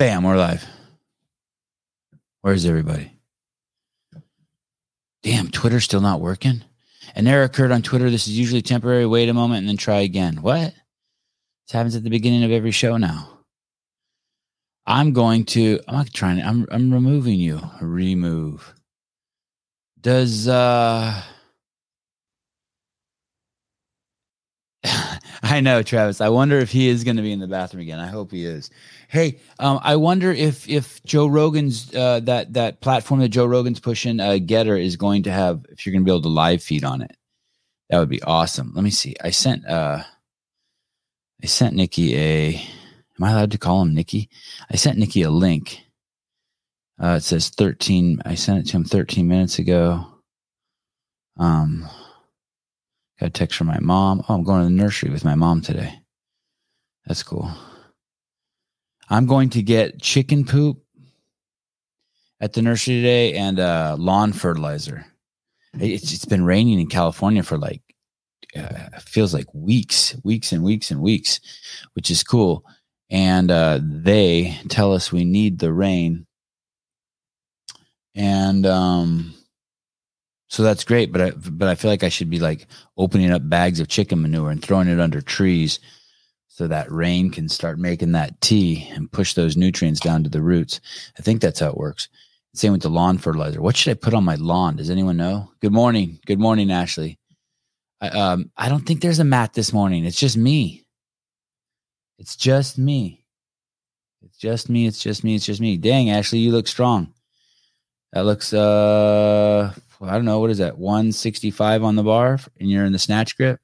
Bam, we're live. Where's everybody? Damn, Twitter's still not working. An error occurred on Twitter. This is usually temporary. Wait a moment and then try again. What? This happens at the beginning of every show now. I'm going to. I'm not trying. I'm. I'm removing you. Remove. Does uh? I know, Travis. I wonder if he is going to be in the bathroom again. I hope he is. Hey, um, I wonder if if Joe Rogan's uh, that that platform that Joe Rogan's pushing, uh, Gettr, is going to have if you're going to be able to live feed on it. That would be awesome. Let me see. I sent uh, I sent Nicky a. Am I allowed to call him Nicky? I sent Nicky a link. Uh, it says 13. I sent it to him 13 minutes ago. Um, Got a text from my mom. Oh, I'm going to the nursery with my mom today. That's cool. I'm going to get chicken poop at the nursery today and uh, lawn fertilizer. It's, it's been raining in California for like, uh, feels like weeks, weeks and weeks and weeks, which is cool. And uh, they tell us we need the rain. And um, so that's great, but I but I feel like I should be like opening up bags of chicken manure and throwing it under trees so that rain can start making that tea and push those nutrients down to the roots. I think that's how it works. Same with the lawn fertilizer. What should I put on my lawn? Does anyone know? Good morning. Good morning, Ashley. I, um, I don't think there's a mat this morning. It's just me. It's just me. It's just me. It's just me. It's just me. Dang, Ashley, you look strong. That looks uh I don't know what is that 165 on the bar and you're in the snatch grip.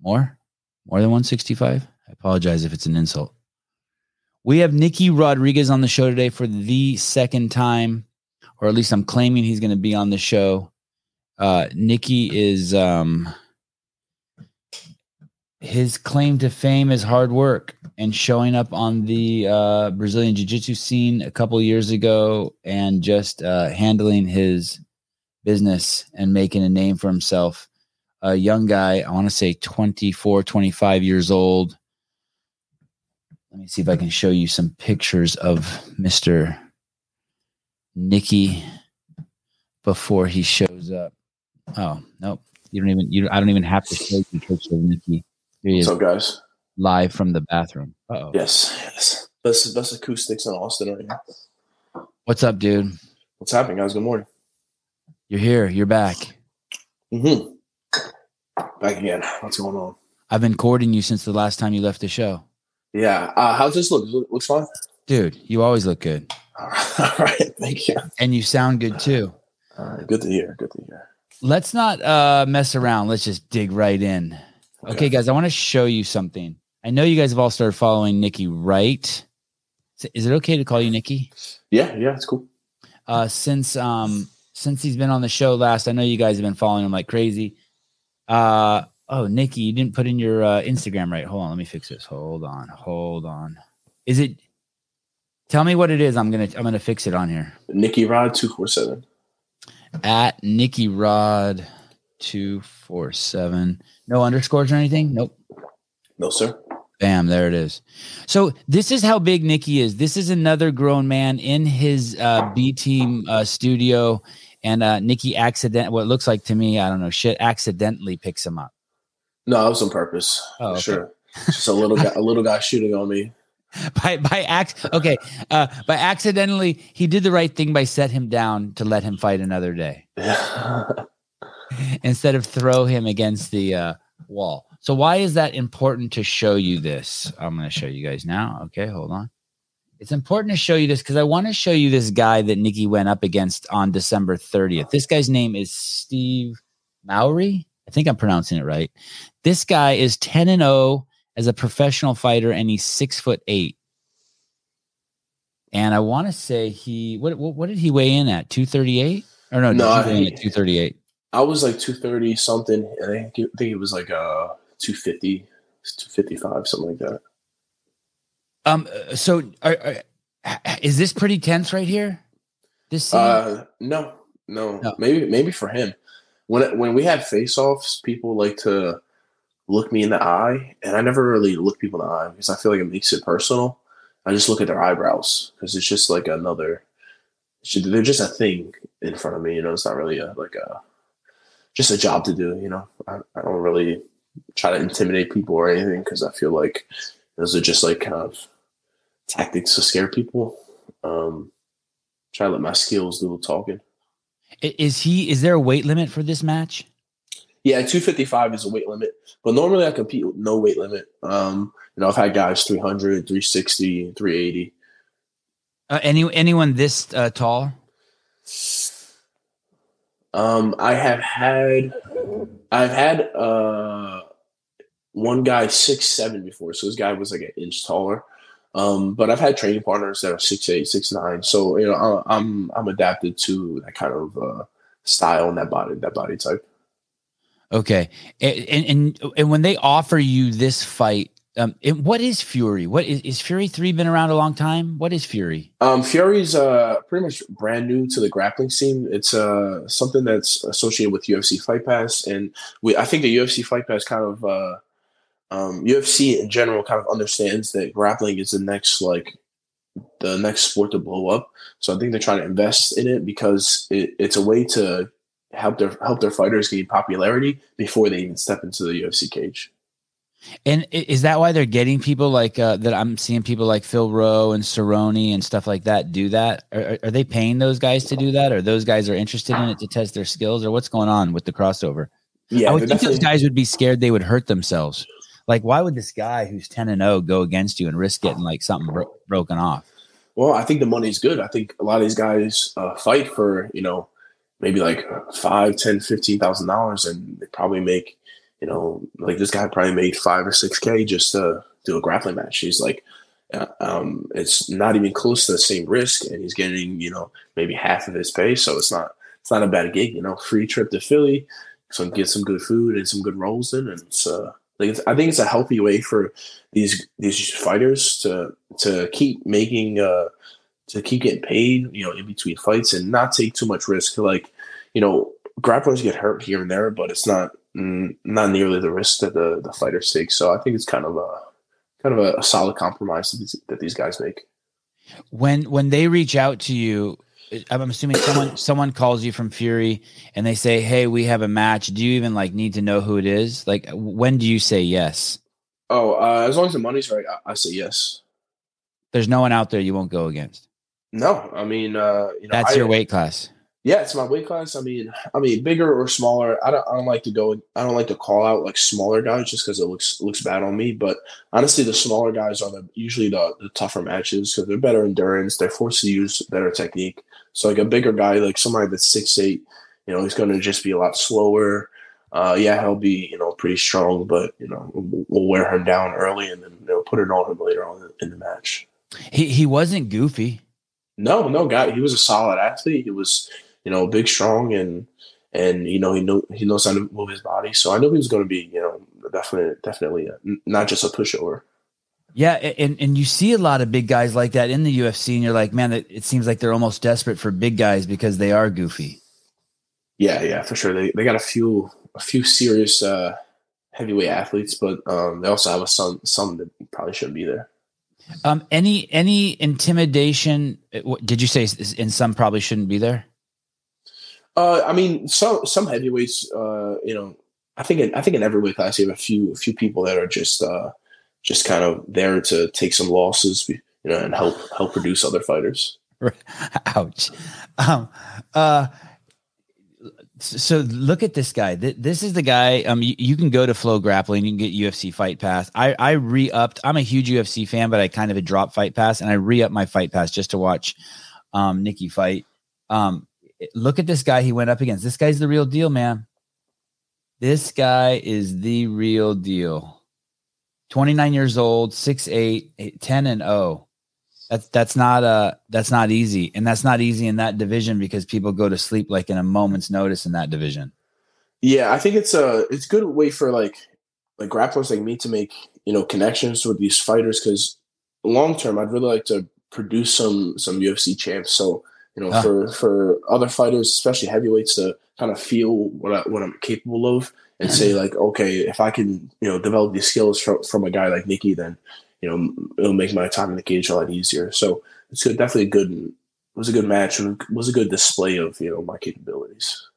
More, more than 165. I apologize if it's an insult. We have Nicky Rodriguez on the show today for the second time, or at least I'm claiming he's going to be on the show. Uh, is um, his claim to fame is hard work and showing up on the uh, Brazilian Jiu Jitsu scene a couple years ago and just uh, handling his business and making a name for himself. A young guy, I want to say 24, 25 years old. Let me see if I can show you some pictures of Mr. Nicky before he shows up. Oh, nope. You don't even you I don't even have to show you pictures of Nicky. What's up, guys? Live from the bathroom. Uh-oh. Yes, yes. Best best acoustics in Austin right now. What's up, dude? What's happening, guys? Good morning. You're here. You're back. Mm-hmm. Back again. What's going on? I've been courting you since the last time you left the show. Yeah. Uh, how's this look? Looks fine. Dude, you always look good. All right. Thank you. And you sound good too. All right. Good to hear. Good to hear. Let's not uh, mess around. Let's just dig right in. Okay, okay guys, I want to show you something. I know you guys have all started following Nicky, right? Is it okay to call you Nicky? Yeah, yeah, it's cool. Uh, since um since he's been on the show last, I know you guys have been following him like crazy. Uh oh, Nicky, you didn't put in your uh, Instagram right. Hold on, let me fix this. Hold on, hold on. Is it? Tell me what it is. I'm gonna I'm gonna fix it on here. Nicky Rod two four seven. At Nicky Rod two four seven. No underscores or anything? Nope. No, sir. Bam, there it is. So this is how big Nicky is. This is another grown man in his uh, B team uh, studio, and uh, Nicky accident. What looks like to me, I don't know, shit, accidentally picks him up. No, it was on purpose. Oh, okay. sure. Just a little guy, a little guy shooting on me. By by act okay, uh, by accidentally, he did the right thing by set him down to let him fight another day. instead of throw him against the uh, wall. So why is that important to show you this? I'm going to show you guys now. Okay, hold on. It's important to show you this because I want to show you this guy that Nicky went up against on December 30th. This guy's name is Steve Mowry. I think I'm pronouncing it right. This guy is 10 and 0 as a professional fighter, and he's six foot eight. And I want to say he what, what, what did he weigh in at? 238? Or no, no, he weigh in at 238. I was like 230 something, and I think it was like uh 250, 255, something like that. Um. So, are, are, is this pretty tense right here? This scene? Uh, no, no, no. Maybe, maybe for him. When when we have face offs, people like to look me in the eye, and I never really look people in the eye because I feel like it makes it personal. I just look at their eyebrows because it's just like another. They're just a thing in front of me. You know, it's not really a like a just a job to do. You know, I, I don't really try to intimidate people or anything because I feel like those are just like kind of tactics to scare people. Um, try to let my skills do the talking. Is he? Is there a weight limit for this match? Yeah, 255 is a weight limit, but normally I compete with no weight limit. Um, you know, I've had guys 300, 360, 380. Uh, any anyone this uh, tall? Um, I have had, I've had uh, one guy six seven before, so this guy was like an inch taller. Um, but I've had training partners that are six eight, six nine. So you know, I'm I'm adapted to that kind of uh, style and that body that body type. Okay, and and and when they offer you this fight, um, what is Fury? What is, is Fury three been around a long time? What is Fury? Um, Fury's uh pretty much brand new to the grappling scene. It's uh something that's associated with UFC Fight Pass, and we I think the UFC Fight Pass kind of uh um UFC in general kind of understands that grappling is the next like the next sport to blow up. So I think they're trying to invest in it because it, it's a way to help their help their fighters gain popularity before they even step into the UFC cage. And is that why they're getting people like uh, that? I'm seeing people like Phil Rowe and Cerrone and stuff like that do that. Are, are, they paying those guys to do that, or those guys are interested in it to test their skills, or what's going on with the crossover? Yeah, I would think those guys would be scared they would hurt themselves. Like, why would this guy who's ten and zero oh go against you and risk getting like something bro- broken off? Well, I think the money's good. I think a lot of these guys uh, fight for you know maybe like five, ten, fifteen thousand dollars, and they probably make you know, like this guy probably made five or six K just to do a grappling match. He's like, uh, um, it's not even close to the same risk, and he's getting, you know, maybe half of his pay. So it's not, it's not a bad gig, you know, free trip to Philly, so get some good food and some good rolls in, and it's, uh, like it's, I think it's a healthy way for these these fighters to to keep making uh to keep getting paid, you know, in between fights and not take too much risk. Like, you know, grapplers get hurt here and there, but it's not not nearly the risk that the the fighters take. So I think it's kind of a kind of a, a solid compromise that these, that these guys make. When when they reach out to you, I'm assuming someone someone calls you from Fury and they say, "Hey, we have a match." Do you even like need to know who it is? Like, when do you say yes? Oh, uh, as long as the money's right, I, I, say yes. There's no one out there you won't go against. No, I mean, uh, you know, that's I, your weight class. Yeah, it's my weight class. I mean, I mean, bigger or smaller. I don't. I don't like to go. I don't like to call out like smaller guys just because it looks looks bad on me. But honestly, the smaller guys are the usually the, the tougher matches because they're better endurance. They're forced to use better technique. So like a bigger guy, like somebody that's six eight, you know, he's going to just be a lot slower. Uh, yeah, he'll be you know pretty strong, but you know we'll wear him down early and then you know, put it on him later on in the match. He he wasn't goofy. No, no guy. He was a solid athlete. He was you know, big, strong, and and you know he know he knows how to move his body. So I knew he was going to be, you know, definitely definitely a, not just a pushover. Yeah, and and you see a lot of big guys like that in the UFC, and you're like, man, it, it seems like they're almost desperate for big guys because they are goofy. Yeah, yeah, for sure. They they got a few a few serious uh, heavyweight athletes, but um, they also have a some some that probably shouldn't be there. Um, any any intimidation? Did you say? And some probably shouldn't be there. Uh, I mean, some some heavyweights, uh, you know, I think in, I think in every weight class you have a few a few people that are just uh, just kind of there to take some losses, you know, and help help produce other fighters. Ouch. Um, uh, so look at this guy. This is the guy. Um, you, you, can go to Flow Grappling. You can get UFC Fight Pass. I I re upped. I'm a huge UFC fan, but I kind of had dropped Fight Pass, and I re upped my Fight Pass just to watch um Nicky fight. Um, look at this guy he went up against. This guy's the real deal, man. This guy is the real deal. 29 years old, 6'8, 10 and 0. That's that's not uh that's not easy. And that's not easy in that division because people go to sleep like in a moment's notice in that division. Yeah, I think it's a it's a good way for like like grapplers like me to make, you know, connections with these fighters because long term I'd really like to produce some some UFC champs. So you know, for for other fighters, especially heavyweights, to kind of feel what I, what I'm capable of and say like, okay, if I can, you know, develop these skills from from a guy like Nicky, then you know it'll make my time in the cage a lot easier. So it's good, definitely a good it was a good match and was a good display of you know my capabilities.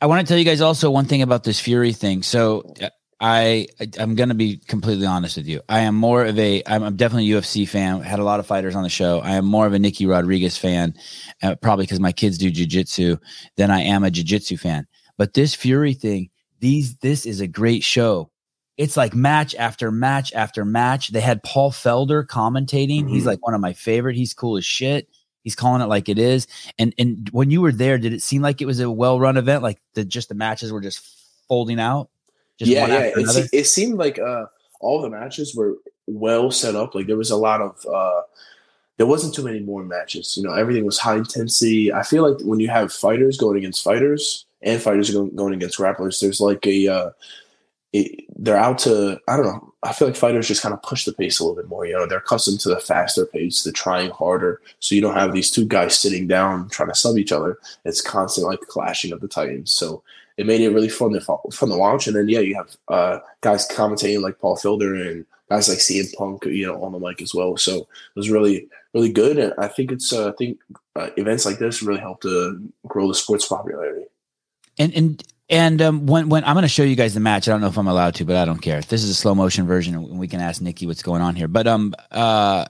I want to tell you guys also one thing about this Fury thing. So I I'm gonna be completely honest with you. I am more of a I'm, I'm definitely a UFC fan. Had a lot of fighters on the show. I am more of a Nicky Rodriguez fan, uh, probably because my kids do jujitsu than I am a jiu-jitsu fan. But this Fury thing, these this is a great show. It's like match after match after match. They had Paul Felder commentating. Mm-hmm. He's like one of my favorite. He's cool as shit. He's calling it like it is. And and when you were there, did it seem like it was a well run event? Like the just the matches were just folding out? Just yeah, yeah. It, se- it, seemed like uh, all the matches were well set up. Like there was a lot of uh, there wasn't too many more matches. You know, everything was high intensity. I feel like when you have fighters going against fighters and fighters going, against grapplers, there's like a uh, it, they're out to I don't know. I feel like fighters just kind of push the pace a little bit more. You know, they're accustomed to the faster pace, the trying harder. So you don't have these two guys sitting down trying to sub each other. It's constant like clashing of the titans. So it made it really fun to fun to watch. And then yeah, you have uh, guys commentating like Paul Felder and guys like CM Punk, you know, on the mic as well. So it was really really good. And I think it's uh, I think uh, events like this really help to grow the sport's popularity. And and and um, when when I'm going to show you guys the match, I don't know if I'm allowed to, but I don't care. This is a slow motion version, and we can ask Nikki what's going on here. But um uh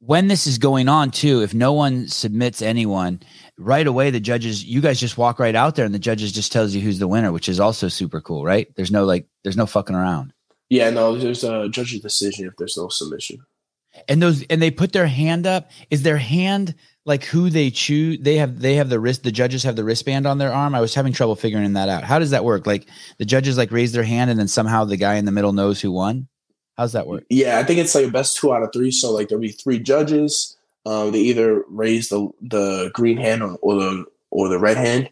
when this is going on too, if no one submits anyone, right away the judges, you guys just walk right out there and the judges just tells you who's the winner, which is also super cool, right? There's no like there's no fucking around. Yeah, no, there's a judge's decision if there's no submission. And those and they put their hand up. Is their hand like who they choose? They have they have the wrist. The judges have the wristband on their arm. I was having trouble figuring that out. How does that work? Like the judges like raise their hand and then somehow the guy in the middle knows who won. How's that work? Yeah, I think it's like best two out of three. So like there'll be three judges. Um, they either raise the the green hand or, or the or the red hand,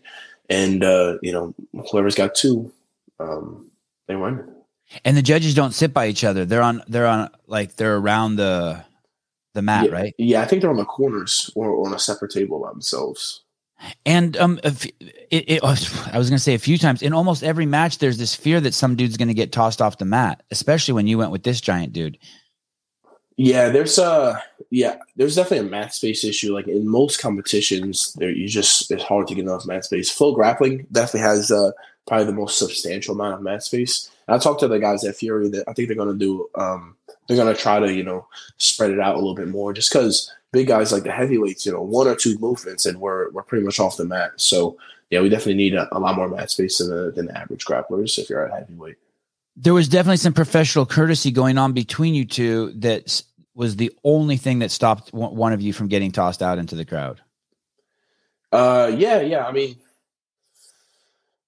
and uh, you know whoever's got two, um, they win. And the judges don't sit by each other. They're on. They're on. Like they're around the the mat, yeah, right? Yeah, I think they're on the corners or on a separate table by themselves. And um, if it, it, I was going to say a few times in almost every match, there's this fear that some dude's going to get tossed off the mat, especially when you went with this giant dude. Yeah, there's a yeah, there's definitely a mat space issue. Like in most competitions, there you just it's hard to get enough mat space. Flow Grappling definitely has uh, probably the most substantial amount of mat space. And I talked to the guys at Fury that I think they're going to do. Um, they're going to try to you know spread it out a little bit more, just because big guys like the heavyweights, you know, one or two movements and we're we're pretty much off the mat. So yeah, we definitely need a, a lot more mat space than the, than the average grapplers if you're at heavyweight. There was definitely some professional courtesy going on between you two that was the only thing that stopped one of you from getting tossed out into the crowd. Uh, yeah, yeah. I mean,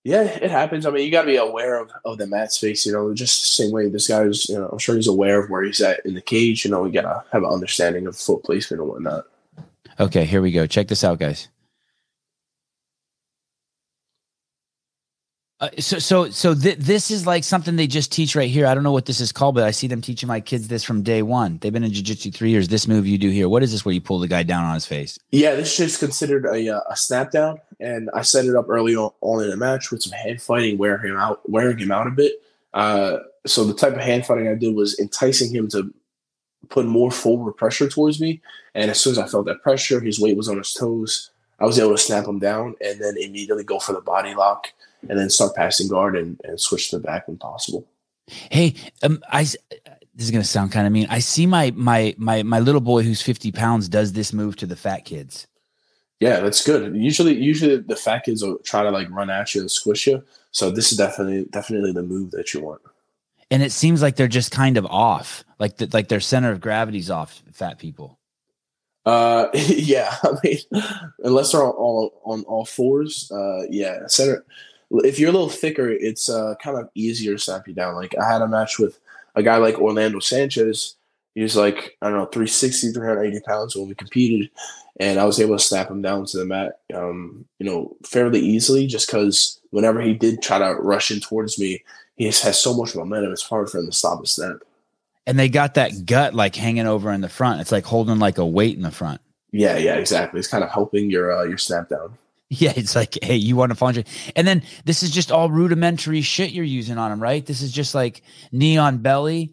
yeah, it happens. I mean, you got to be aware of, of the mat space. You know, just the same way this guy's. You know, I'm sure he's aware of where he's at in the cage. You know, we gotta have an understanding of foot placement and whatnot. Okay, here we go. Check this out, guys. Uh, so so so th- this is like something they just teach right here. I don't know what this is called, but I see them teaching my kids this from day one. They've been in jiu-jitsu three years. This move you do here. What is this where you pull the guy down on his face? Yeah, this is considered a, uh, a snap down, and I set it up early on, in a match with some hand fighting, wearing him out, wearing him out a bit. Uh, so the type of hand fighting I did was enticing him to put more forward pressure towards me, and as soon as I felt that pressure, his weight was on his toes. I was able to snap him down and then immediately go for the body lock and then start passing guard and, and switch to the back when possible. Hey, um, I this is gonna sound kind of mean. I see my my my my little boy who's fifty pounds does this move to the fat kids. Yeah, that's good. Usually, usually the fat kids will try to like run at you and squish you. So this is definitely definitely the move that you want. And it seems like they're just kind of off, like the, like their center of gravity's off. Fat people. Uh, yeah. I mean, unless they're all, on all fours, uh, yeah. Center if you're a little thicker, it's uh, kind of easier to snap you down. Like I had a match with a guy like Orlando Sanchez. He was like, I don't know, 360, 380 pounds when we competed. And I was able to snap him down to the mat, um, you know, fairly easily just because whenever he did try to rush in towards me, he has so much momentum. It's hard for him to stop a snap. And they got that gut like hanging over in the front. It's like holding like a weight in the front. Yeah, yeah, exactly. It's kind of helping your uh, your snap down. Yeah, it's like, hey, you want to fall And then this is just all rudimentary shit you're using on him, right? This is just like knee on belly,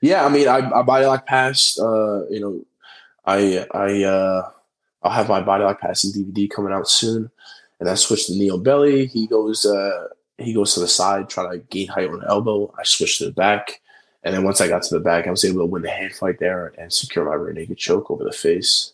Yeah, I mean, I, I body lock pass. Uh, you know, I I uh, I'll have my body lock passing DVD coming out soon, and I switch to knee belly. He goes uh, he goes to the side, try to gain height on the elbow. I switch to the back, and then once I got to the back, I was able to win the hand fight there and secure my rear naked choke over the face.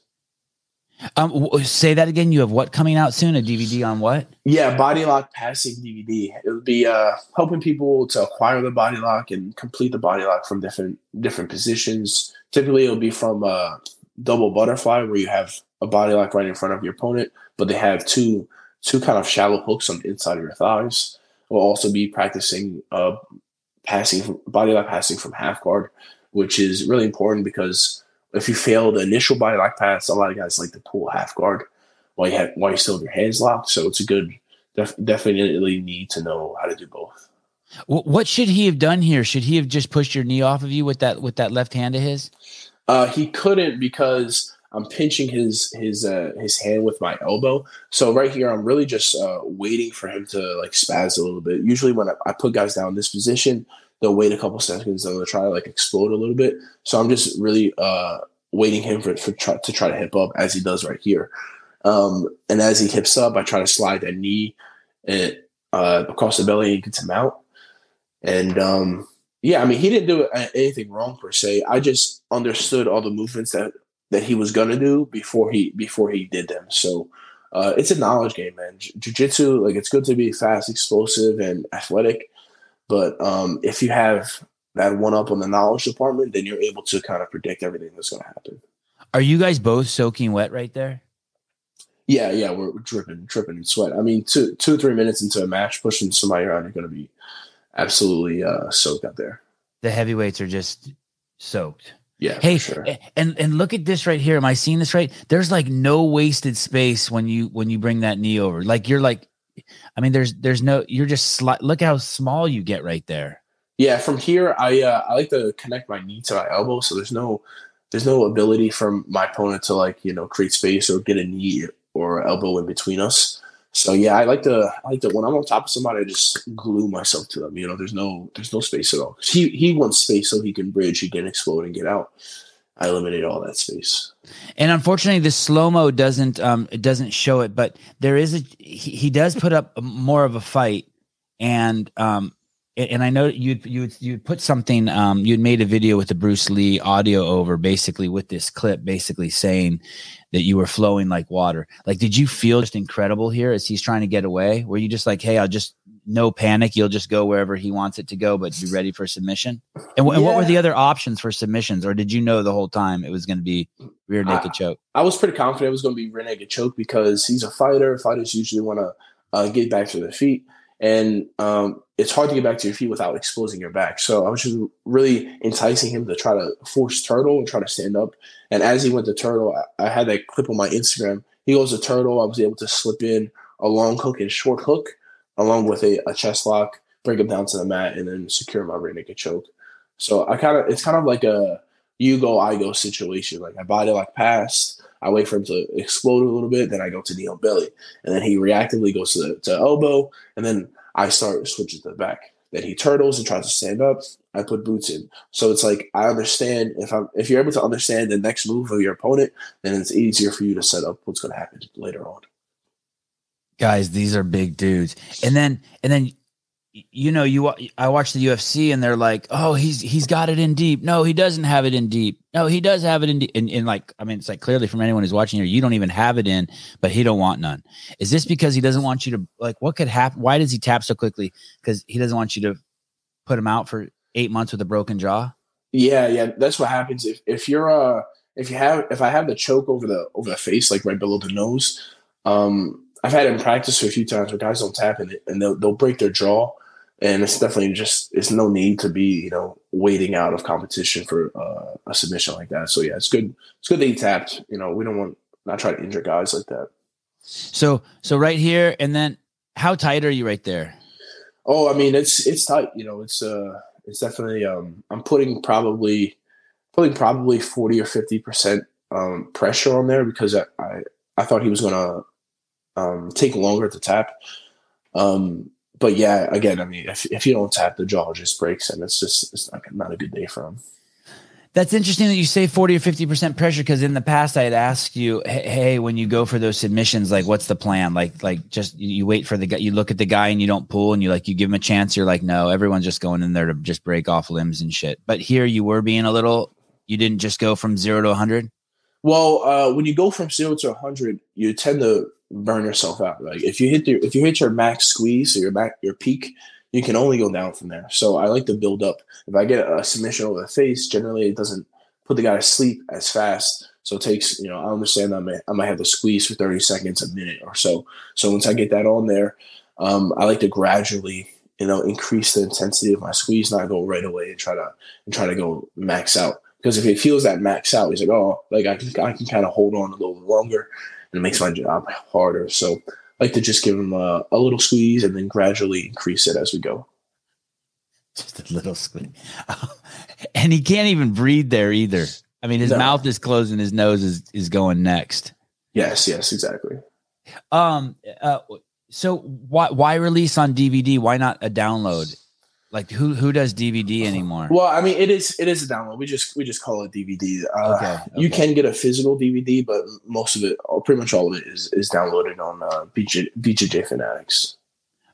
Um, say that again. You have what coming out soon? A DVD on what? Yeah, body lock passing DVD. It'll be uh, helping people to acquire the body lock and complete the body lock from different different positions. Typically, it'll be from a double butterfly where you have a body lock right in front of your opponent, but they have two two kind of shallow hooks on the inside of your thighs. We'll also be practicing uh, passing body lock passing from half guard, which is really important because if you fail the initial body lock pass, a lot of guys like to pull half guard while you have while you still have your hands locked. So it's a good def, definitely need to know how to do both. What should he have done here? Should he have just pushed your knee off of you with that with that left hand of his? Uh, he couldn't because I'm pinching his his uh, his hand with my elbow. So right here, I'm really just uh, waiting for him to like spaz a little bit. Usually, when I, I put guys down in this position, they'll wait a couple seconds and they'll try to like explode a little bit. So I'm just really uh, waiting him for, for try, to try to hip up as he does right here. Um, and as he hips up, I try to slide that knee and, uh, across the belly and gets him out. And um, yeah, I mean, he didn't do anything wrong per se. I just understood all the movements that that he was gonna do before he before he did them. So uh, it's a knowledge game, man. Jiu-jitsu, like it's good to be fast, explosive, and athletic but um, if you have that one up on the knowledge department, then you're able to kind of predict everything that's going to happen. Are you guys both soaking wet right there? Yeah, yeah, we're, we're dripping, dripping in sweat. I mean, two, two, three minutes into a match, pushing somebody around, you're going to be absolutely uh, soaked out there. The heavyweights are just soaked. Yeah. Hey, sure. and and look at this right here. Am I seeing this right? There's like no wasted space when you when you bring that knee over. Like you're like I mean, there's there's no you're just sli- look how small you get right there. Yeah, from here I uh, I like to connect my knee to my elbow, so there's no there's no ability from my opponent to like you know create space or get a knee or elbow in between us. So yeah, I like to I like to when I'm on top of somebody, I just glue myself to them. You know, there's no there's no space at all. He he wants space so he can bridge, he can explode and get out. I eliminate all that space. And unfortunately, the slow mo doesn't um it doesn't show it, but there is a he, he does put up more of a fight, and um and I know you you you put something um you had made a video with the Bruce Lee audio over basically with this clip basically saying that you were flowing like water. Like, did you feel just incredible here as he's trying to get away? Were you just like, hey, I'll just no panic. You'll just go wherever he wants it to go, but be ready for submission. And, w- yeah. and what were the other options for submissions, or did you know the whole time it was going to be rear naked I, choke? I was pretty confident it was going to be rear naked choke because he's a fighter. Fighters usually want to uh, get back to their feet, and um, it's hard to get back to your feet without exposing your back. So I was just really enticing him to try to force turtle and try to stand up. And as he went to turtle, I, I had that clip on my Instagram. He goes to turtle. I was able to slip in a long hook and short hook along with a, a chest lock, bring him down to the mat, and then secure my rear choke. So I kind of it's kind of like a you go I go situation. Like I body lock past, I wait for him to explode a little bit, then I go to knee belly, and then he reactively goes to, to elbow, and then I start switching to the back. Then he turtles and tries to stand up. I put boots in. So it's like I understand if I'm if you're able to understand the next move of your opponent, then it's easier for you to set up what's going to happen later on guys these are big dudes. And then and then you know you i watch the ufc and they're like oh he's he's got it in deep. No he doesn't have it in deep. No he does have it in deep. And, and like i mean it's like clearly from anyone who's watching here you don't even have it in but he don't want none. Is this because he doesn't want you to like what could happen why does he tap so quickly? Because he doesn't want you to put him out for eight months with a broken jaw? Yeah yeah that's what happens. If if you're uh if you have if i have the choke over the over the face like right below the nose um I've had him practice a few times where guys don't tap in it and they'll, they'll break their jaw. And it's definitely just, it's no need to be, you know, waiting out of competition for uh, a submission like that. So yeah, it's good. It's good that he tapped. You know, we don't want, not try to injure guys like that. So, so right here, and then how tight are you right there? Oh, I mean, it's, it's tight, you know, it's, uh, it's definitely, um, I'm putting probably, putting probably 40 or 50% um, pressure on there because I, I, I thought he was going to um, take longer to tap. Um, but yeah, again, I mean, if, if you don't tap, the jaw just breaks, and it's just it's not, not a good day for him. That's interesting that you say 40 or 50% pressure because in the past I had asked you, hey, when you go for those submissions, like what's the plan? Like, like just you wait for the guy, you look at the guy and you don't pull and you like, you give him a chance. You're like, no, everyone's just going in there to just break off limbs and shit. But here you were being a little, you didn't just go from zero to 100. Well, uh, when you go from zero to 100, you tend to burn yourself out. Like if you hit your, if you hit your max squeeze or your back, your peak, you can only go down from there. So I like to build up. If I get a submission over the face, generally it doesn't put the guy to sleep as fast. So it takes, you know, I understand I might, I might have to squeeze for 30 seconds, a minute or so. So once I get that on there, um, I like to gradually, you know, increase the intensity of my squeeze, not go right away and try to and try to go max out. Because if it feels that max out, he's like, oh, like I can I can kind of hold on a little longer, and it makes my job harder. So I like to just give him a, a little squeeze and then gradually increase it as we go. Just a little squeeze. and he can't even breathe there either. I mean, his no. mouth is closed and his nose is, is going next. Yes, yes, exactly. Um, uh, so why why release on DVD? Why not a download? Like who who does DVD anymore? Well, I mean, it is it is a download. We just we just call it DVD. Uh, okay, okay, You can get a physical DVD, but most of it, pretty much all of it, is is downloaded on uh, BJ, BJJ Fanatics.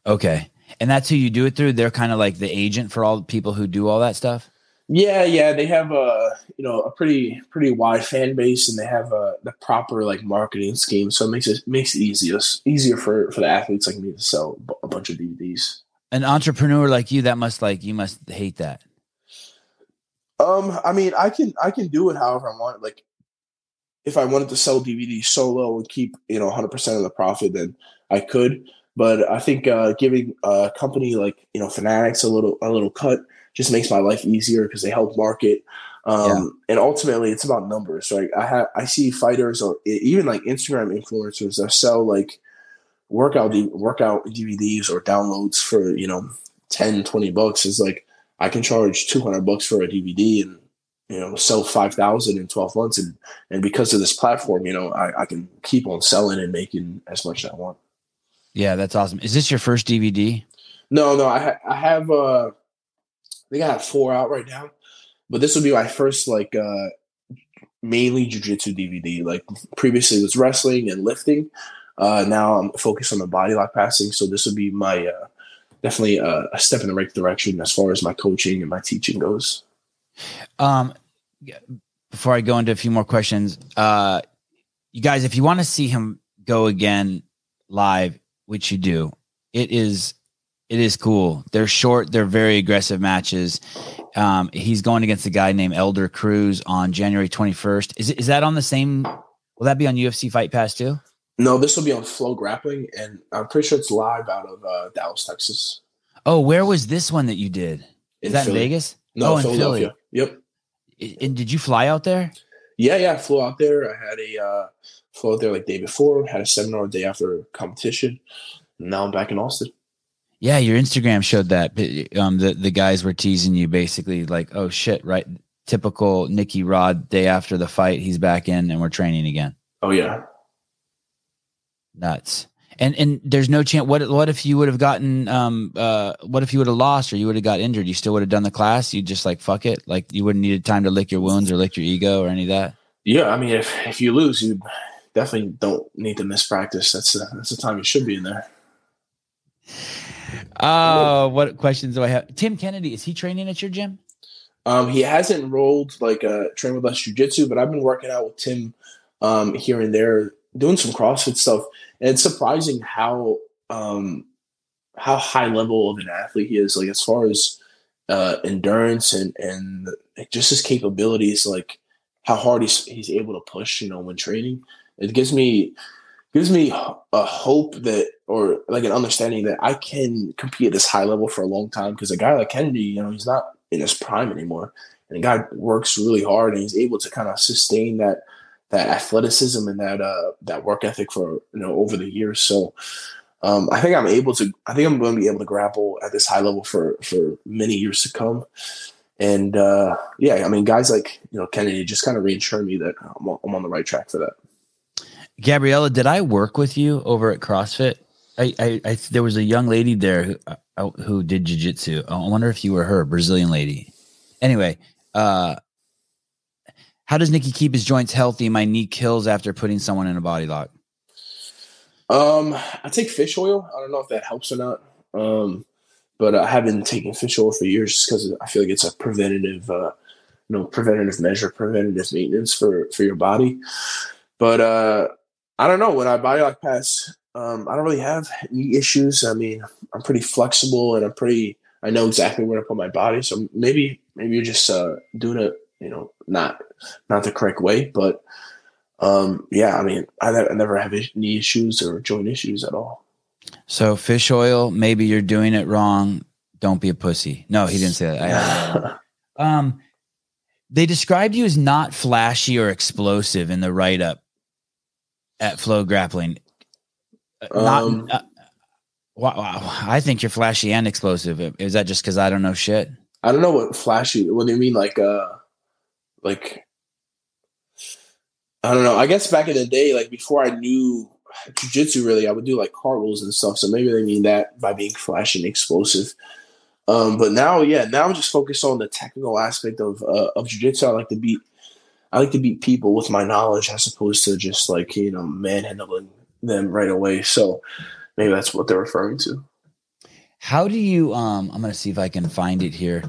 Okay, and that's who you do it through. They're kind of like the agent for all the people who do all that stuff. Yeah, yeah, they have a you know a pretty pretty wide fan base, and they have a the proper like marketing scheme, so it makes it makes it easier easier for for the athletes like me to sell a bunch of DVDs an entrepreneur like you that must like you must hate that. Um i mean i can i can do it however i want. Like if i wanted to sell dvds solo and keep you know 100% of the profit then i could. But i think uh giving a company like you know fanatics a little a little cut just makes my life easier because they help market. Um, yeah. and ultimately it's about numbers right? I have i see fighters or even like instagram influencers that sell like workout workout DVDs or downloads for you know 10 20 bucks is like I can charge 200 bucks for a DVD and you know sell 5000 in 12 months. And and because of this platform you know I, I can keep on selling and making as much as I want. Yeah that's awesome. Is this your first DVD no no I, ha- I have uh I think I have four out right now. But this will be my first like uh mainly jiu-jitsu DVD like previously was wrestling and lifting uh, now I'm focused on the body lock passing, so this would be my uh, definitely a, a, step in the right direction as far as my coaching and my teaching goes. Um, before I go into a few more questions, uh, you guys, if you want to see him go again live, which you do, it is it is cool. They're short, they're very aggressive matches. Um, he's going against a guy named Elder Cruz on January 21st. Is is that on the same? Will that be on UFC Fight Pass too? No, this will be on Flow Grappling, and I'm pretty sure it's live out of uh, Dallas, Texas. Oh, where was this one that you did? Is in that Philly. Vegas? No, oh, Philadelphia. Yep. And did you fly out there? Yeah, yeah, I flew out there. I had a uh, flew out there like day before. Had a seminar day after competition. Now I'm back in Austin. Yeah, your Instagram showed that. Um, the the guys were teasing you basically like, oh shit, right? Typical Nicky Rod day after the fight, he's back in and we're training again. Oh yeah, nuts. And and there's no chance. What what if you would have gotten um uh what if you would have lost or you would have got injured? You still would have done the class. You just like fuck it. Like you wouldn't needed time to lick your wounds or lick your ego or any of that. Yeah, I mean, if if you lose, you definitely don't need to miss practice. That's a, that's the time you should be in there. Oh, uh, what questions do I have? Tim Kennedy is he training at your gym? Um, he hasn't enrolled like uh train with us jujitsu, but I've been working out with Tim um here and there doing some CrossFit stuff, and it's surprising how um, how high level of an athlete he is. Like as far as uh, endurance and and just his capabilities, like how hard he's he's able to push. You know, when training, it gives me gives me a hope that or like an understanding that I can compete at this high level for a long time. Because a guy like Kennedy, you know, he's not in his prime anymore, and the guy works really hard and he's able to kind of sustain that that athleticism and that uh, that work ethic for you know over the years. So um, I think I'm able to. I think I'm going to be able to grapple at this high level for for many years to come. And uh, yeah, I mean, guys like you know Kennedy just kind of reassure me that I'm on, I'm on the right track for that. Gabriella, did I work with you over at CrossFit? I, I, I there was a young lady there who, uh, who did jujitsu. I wonder if you were her, Brazilian lady. Anyway, uh, how does Nicky keep his joints healthy? My knee kills after putting someone in a body lock. Um, I take fish oil. I don't know if that helps or not. Um, but I have been taking fish oil for years because I feel like it's a preventative, uh, you know, preventative measure, preventative maintenance for for your body. But uh, I don't know when I body lock pass. Um, I don't really have knee issues. I mean, I'm pretty flexible and I'm pretty. I know exactly where to put my body. So maybe maybe you're just uh, doing it, you know, not not the correct way. But um, yeah, I mean, I, I never have knee issues or joint issues at all. So fish oil, maybe you're doing it wrong. Don't be a pussy. No, he didn't say that. um, they described you as not flashy or explosive in the write up at Flow Grappling. Uh, not, um, uh, wow, wow, I think you're flashy and explosive. Is that just because I don't know shit? I don't know what flashy. What do you mean, like, uh, like? I don't know. I guess back in the day, like before I knew jujitsu really, I would do like cartwheels and stuff. So maybe they mean that by being flashy and explosive. Um, but now, yeah, now I'm just focused on the technical aspect of uh, of jujitsu. I like to beat, I like to beat people with my knowledge as opposed to just like you know manhandling them right away. So maybe that's what they're referring to. How do you? Um, I'm gonna see if I can find it here.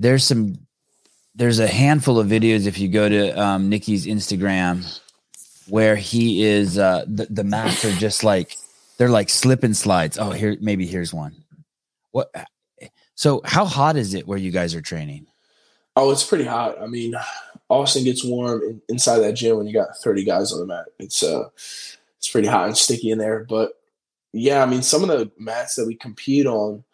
There's some. There's a handful of videos if you go to um, Nicky's Instagram where he is uh the, the mats are just like they're like slip and slides. Oh, here maybe here's one. What so how hot is it where you guys are training? Oh, it's pretty hot. I mean, Austin gets warm in, inside that gym when you got 30 guys on the mat. It's uh it's pretty hot and sticky in there. But yeah, I mean some of the mats that we compete on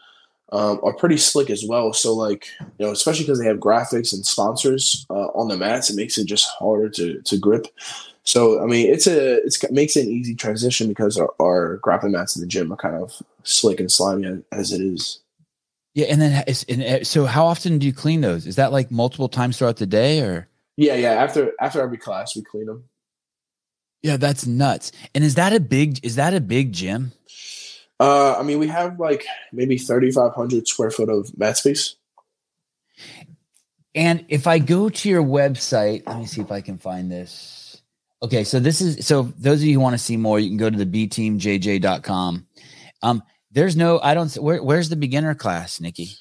um, are pretty slick as well. So like, you know, especially because they have graphics and sponsors uh, on the mats, it makes it just harder to to grip. So I mean, it's a it's, it makes it an easy transition because our, our grappling mats in the gym are kind of slick and slimy as it is. Yeah, and then and uh, so how often do you clean those? Is that like multiple times throughout the day, or? Yeah, yeah. After after every class, we clean them. Yeah, that's nuts. And is that a big is that a big gym? Uh, I mean, we have like maybe thirty five hundred square foot of mat space. And if I go to your website, let me see if I can find this. Okay, so this is so those of you who want to see more, you can go to the bteamjj.com. Um, there's no, I don't, where, where's the beginner class, Nicky?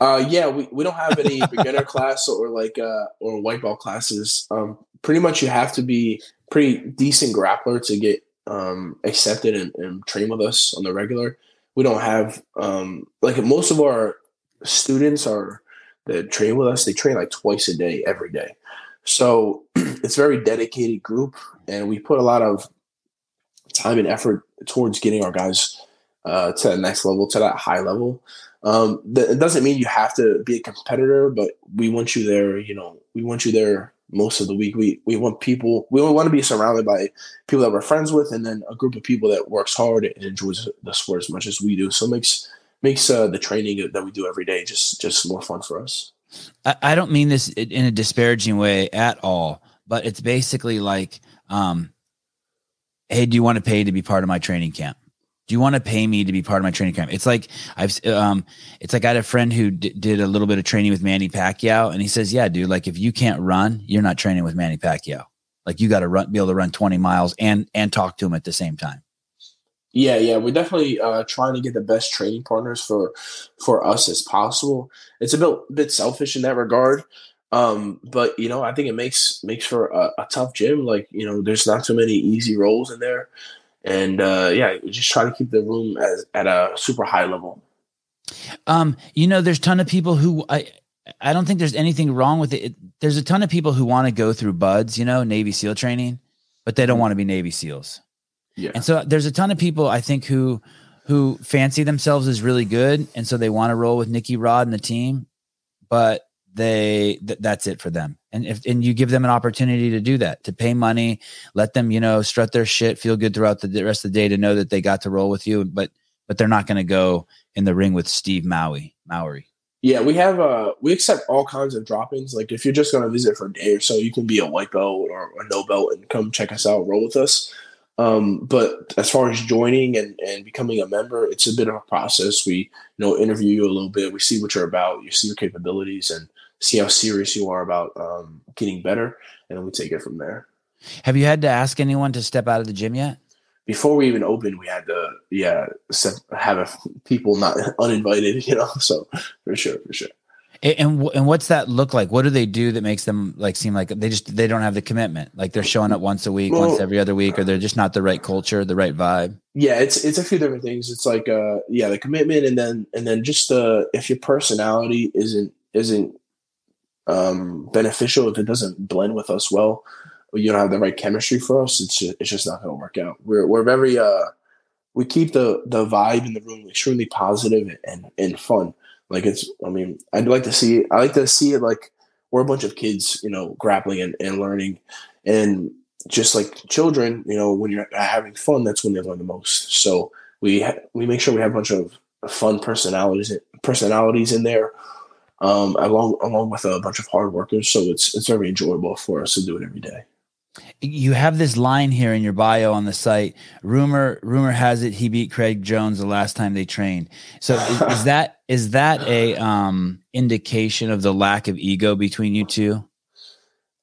Uh, yeah, we, we don't have any beginner class or like, uh, or white ball classes. Um, pretty much you have to be pretty decent grappler to get, um, accepted and, and train with us on the regular. We don't have, um, like most of our students are that train with us, they train like twice a day, every day. So it's a very dedicated group, and we put a lot of time and effort towards getting our guys uh, to the next level, to that high level. Um, th- it doesn't mean you have to be a competitor, but we want you there. You know, we want you there most of the week. We we want people. We want to be surrounded by people that we're friends with, and then a group of people that works hard and enjoys the sport as much as we do. So it makes makes uh, the training that we do every day just just more fun for us. I, I don't mean this in a disparaging way at all, but it's basically like, um, hey, do you want to pay to be part of my training camp? Do you want to pay me to be part of my training camp? It's like I've, um, it's like I had a friend who d- did a little bit of training with Manny Pacquiao, and he says, "Yeah, dude, like if you can't run, you're not training with Manny Pacquiao. Like you got to run, be able to run 20 miles and and talk to him at the same time." Yeah, yeah, we're definitely uh, trying to get the best training partners for for us as possible. It's a bit bit selfish in that regard, um, but you know, I think it makes makes for a, a, tough gym. Like you know, there's not too many easy rolls in there, and uh, yeah, just try to keep the room as, at a super high level. Um, you know, there's a ton of people who I I don't think there's anything wrong with it. There's a ton of people who want to go through BUD/S, you know, Navy SEAL training, but they don't mm-hmm. want to be Navy SEALs. Yeah. And so there's a ton of people I think who who fancy themselves as really good, and so they want to roll with Nicky Rod and the team, but they th- that's it for them. And if and you give them an opportunity to do that, to pay money, let them you know strut their shit, feel good throughout the rest of the day to know that they got to roll with you, but but they're not going to go in the ring with Steve Maui Mowry. Yeah, we have uh we accept all kinds of drop-ins. Like if you're just gonna visit for a day or so, you can be a white belt or a no belt and come check us out, roll with us. Um, but as far as joining and, and becoming a member, it's a bit of a process. We, you know, interview you a little bit. We see what you're about. You see your capabilities and see how serious you are about um, getting better, and then we take it from there. Have you had to ask anyone to step out of the gym yet? Before we even opened, we had to, yeah, have a, people not uninvited, you know. So for sure, for sure. And and what's that look like? What do they do that makes them like seem like they just they don't have the commitment? Like they're showing up once a week, well, once every other week, or they're just not the right culture, the right vibe. Yeah, it's it's a few different things. It's like uh yeah, the commitment, and then and then just uh if your personality isn't isn't um beneficial, if it doesn't blend with us well, you don't have the right chemistry for us, it's just, it's just not going to work out. We're we're very uh we keep the the vibe in the room extremely positive and and fun like it's, I mean, I'd like to see, I like to see it like we're a bunch of kids, you know, grappling and, and learning. And just like children, you know, when you're having fun, that's when they learn the most. So we, ha- we make sure we have a bunch of fun personalities, personalities in there, um, along, along with a bunch of hard workers. So it's, it's very enjoyable for us to do it every day you have this line here in your bio on the site. Rumor rumor has it he beat Craig Jones the last time they trained. So is, is that is that a um, indication of the lack of ego between you two?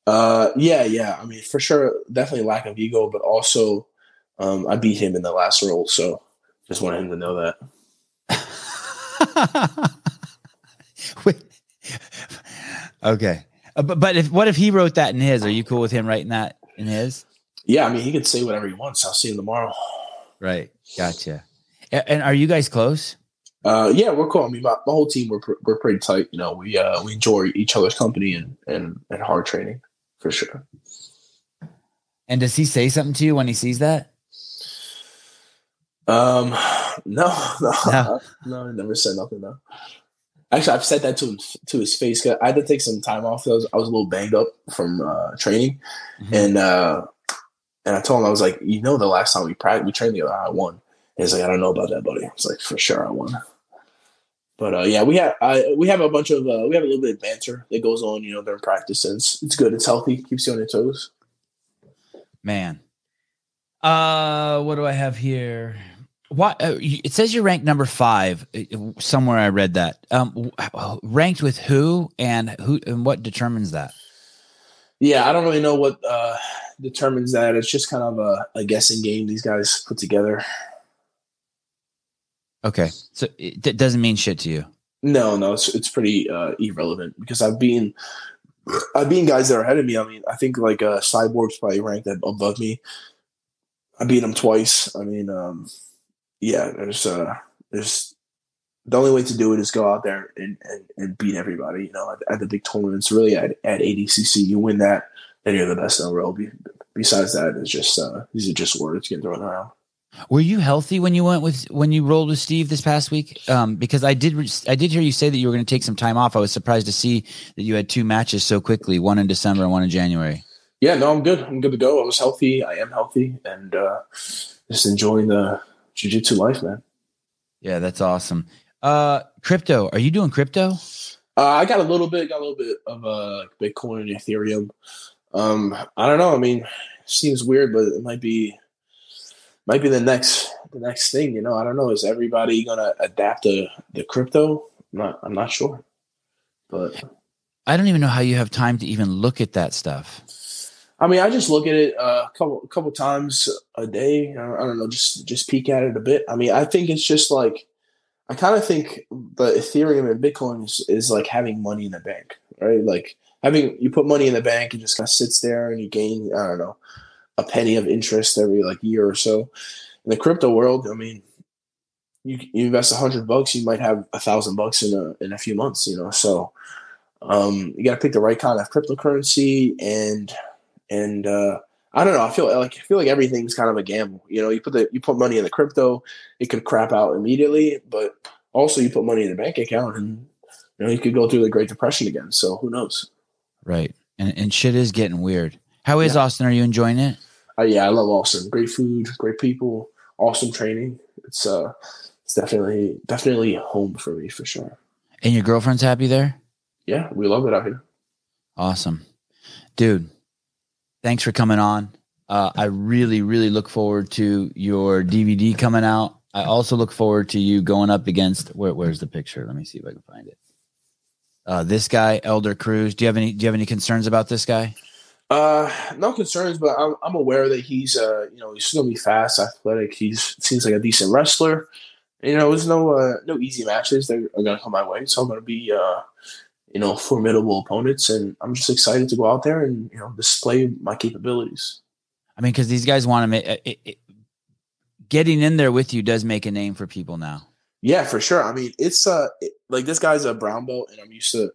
Uh, yeah, yeah. I mean, for sure, definitely lack of ego, but also um, I beat him in the last roll, so just wanted him to know that. Wait. Okay. Uh, but but if what if he wrote that in his? Are you cool with him writing that in his? Yeah, I mean he can say whatever he wants. I'll see him tomorrow. Right. Gotcha. And are you guys close? Uh, yeah, we're cool. I mean, my, my whole team we're we're pretty tight. You know, we uh we enjoy each other's company and and and hard training for sure. And does he say something to you when he sees that? Um, no, no, no, no. never said nothing. though. Actually, I've said that to him to his face. Cause I had to take some time off. I was I was a little banged up from uh, training, mm-hmm. and uh, and I told him I was like, you know, the last time we practiced, we trained together, I won. And he's like, I don't know about that, buddy. I was like, for sure, I won. But uh, yeah, we have I, we have a bunch of uh, we have a little bit of banter that goes on, you know, during practice, and it's, it's good. It's healthy, keeps you on your toes. Man, uh, what do I have here? What uh, it says you're ranked number five uh, somewhere. I read that. Um, ranked with who and who and what determines that? Yeah, I don't really know what uh, determines that. It's just kind of a, a guessing game these guys put together. Okay, so it doesn't mean shit to you. No, no, it's it's pretty uh, irrelevant because I've been I've been guys that are ahead of me. I mean, I think like uh, Cyborg's probably ranked above me. I beat him twice. I mean, um, yeah, there's uh there's the only way to do it is go out there and, and, and beat everybody. You know, at, at, the big tournaments, really at, at ADCC, you win that, then you're the best in the world. Besides that, it's just uh, these are just words getting thrown around. Were you healthy when you went with when you rolled with Steve this past week? Um, because I did I did hear you say that you were going to take some time off. I was surprised to see that you had two matches so quickly, one in December and one in January. Yeah, no, I'm good. I'm good to go. I was healthy. I am healthy, and uh, just enjoying the jiu-jitsu life, man. Yeah, that's awesome. Uh, crypto, are you doing crypto? Uh, I got a little bit, got a little bit of uh, Bitcoin and Ethereum. Um, I don't know. I mean, seems weird, but it might be, might be the next, the next thing. You know, I don't know. Is everybody gonna adapt to the crypto? I'm not, I'm not sure, but I don't even know how you have time to even look at that stuff. I mean, I just look at it uh, a couple couple times a day. I don't know, just just peek at it a bit. I mean, I think it's just like I kind of think the Ethereum and Bitcoin is, is like having money in the bank, right? Like having you put money in the bank and just kind of sits there and you gain I don't know a penny of interest every like year or so. In the crypto world, I mean, you, you invest a hundred bucks, you might have a thousand bucks in a in a few months, you know. So um, you got to pick the right kind of cryptocurrency and and uh, I don't know. I feel like I feel like everything's kind of a gamble. You know, you put the you put money in the crypto, it could crap out immediately, but also you put money in the bank account, and you know you could go through the Great Depression again. So who knows? Right, and and shit is getting weird. How is yeah. Austin? Are you enjoying it? Uh, yeah, I love Austin. Great food, great people, awesome training. It's uh, it's definitely definitely home for me for sure. And your girlfriend's happy there? Yeah, we love it out here. Awesome, dude thanks for coming on. Uh, I really, really look forward to your DVD coming out. I also look forward to you going up against where, where's the picture? Let me see if I can find it. Uh, this guy, Elder Cruz. Do you have any? Do you have any concerns about this guy? Uh, no concerns, but I'm, I'm aware that he's uh, you know, he's gonna be fast, athletic. He's seems like a decent wrestler. You know, there's no uh, no easy matches that are gonna come my way, so I'm gonna be uh, you know, formidable opponents, and I'm just excited to go out there and you know display my capabilities. I mean, because these guys want to make it, it, getting in there with you does make a name for people now. Yeah, for sure. I mean, it's uh it, like this guy's a brown belt, and I'm used to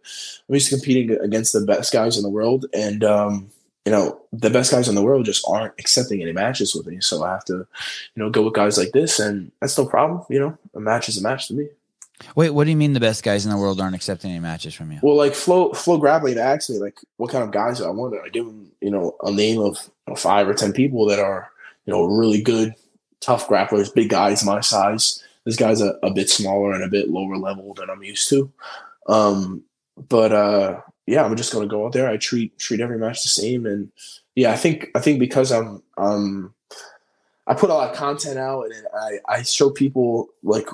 I'm used to competing against the best guys in the world, and um, you know, the best guys in the world just aren't accepting any matches with me. So I have to, you know, go with guys like this, and that's no problem. You know, a match is a match to me. Wait, what do you mean the best guys in the world aren't accepting any matches from you? Well, like Flow Flow Grappling asked me like what kind of guys I want. I give them, you know, a name of you know, five or ten people that are, you know, really good, tough grapplers, big guys my size. This guy's a, a bit smaller and a bit lower level than I'm used to. Um, but uh, yeah, I'm just gonna go out there. I treat treat every match the same, and yeah, I think I think because I'm um I put a lot of content out and I I show people like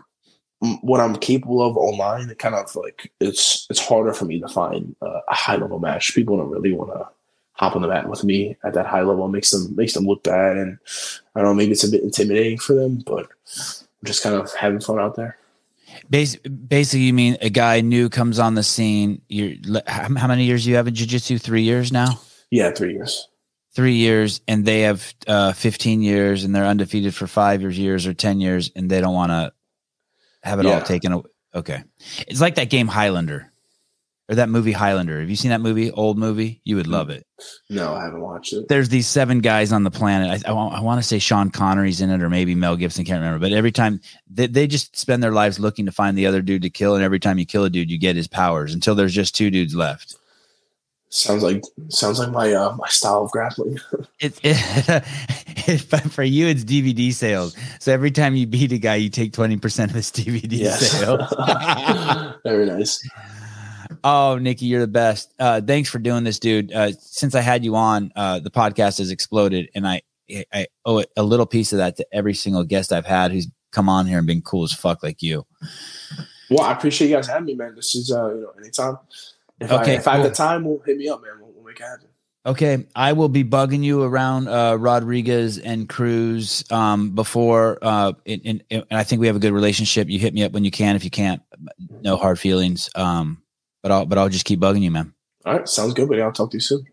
what I'm capable of online. It kind of like it's it's harder for me to find uh, a high level match. People don't really want to hop on the mat with me at that high level. It makes them makes them look bad, and I don't know. Maybe it's a bit intimidating for them, but I'm just kind of having fun out there. Basically, you mean a guy new comes on the scene. You're how many years do you have in jiu-jitsu? Three years now. Yeah, three years. Three years, and they have uh, 15 years, and they're undefeated for five years, years or 10 years, and they don't want to have it yeah. all taken. Away. Okay, it's like that game Highlander or that movie Highlander. Have you seen that movie? Old movie. You would love it. No, I haven't watched it. There's these seven guys on the planet. I, I, I want to say Sean Connery's in it, or maybe Mel Gibson. Can't remember. But every time they, they just spend their lives looking to find the other dude to kill, and every time you kill a dude, you get his powers until there's just two dudes left. Sounds like sounds like my uh, my style of grappling. it, it, it, for you, it's DVD sales. So every time you beat a guy, you take twenty percent of his DVD yes. sales. Very nice. Oh, Nicky, you're the best. Uh, thanks for doing this, dude. Uh, since I had you on, uh, the podcast has exploded, and I I owe a little piece of that to every single guest I've had who's come on here and been cool as fuck like you. Well, I appreciate you guys having me, man. This is uh, you know, anytime. If okay, I, if cool. I have the time, we'll hit me up, man. We'll, we'll make it happen. Okay, I will be bugging you around uh, Rodriguez and Cruz um, before, uh, and, and, I think we have a good relationship. You hit me up when you can. If you can't, no hard feelings. Um, but I'll but I'll just keep bugging you, man. All right, sounds good, buddy. I'll talk to you soon.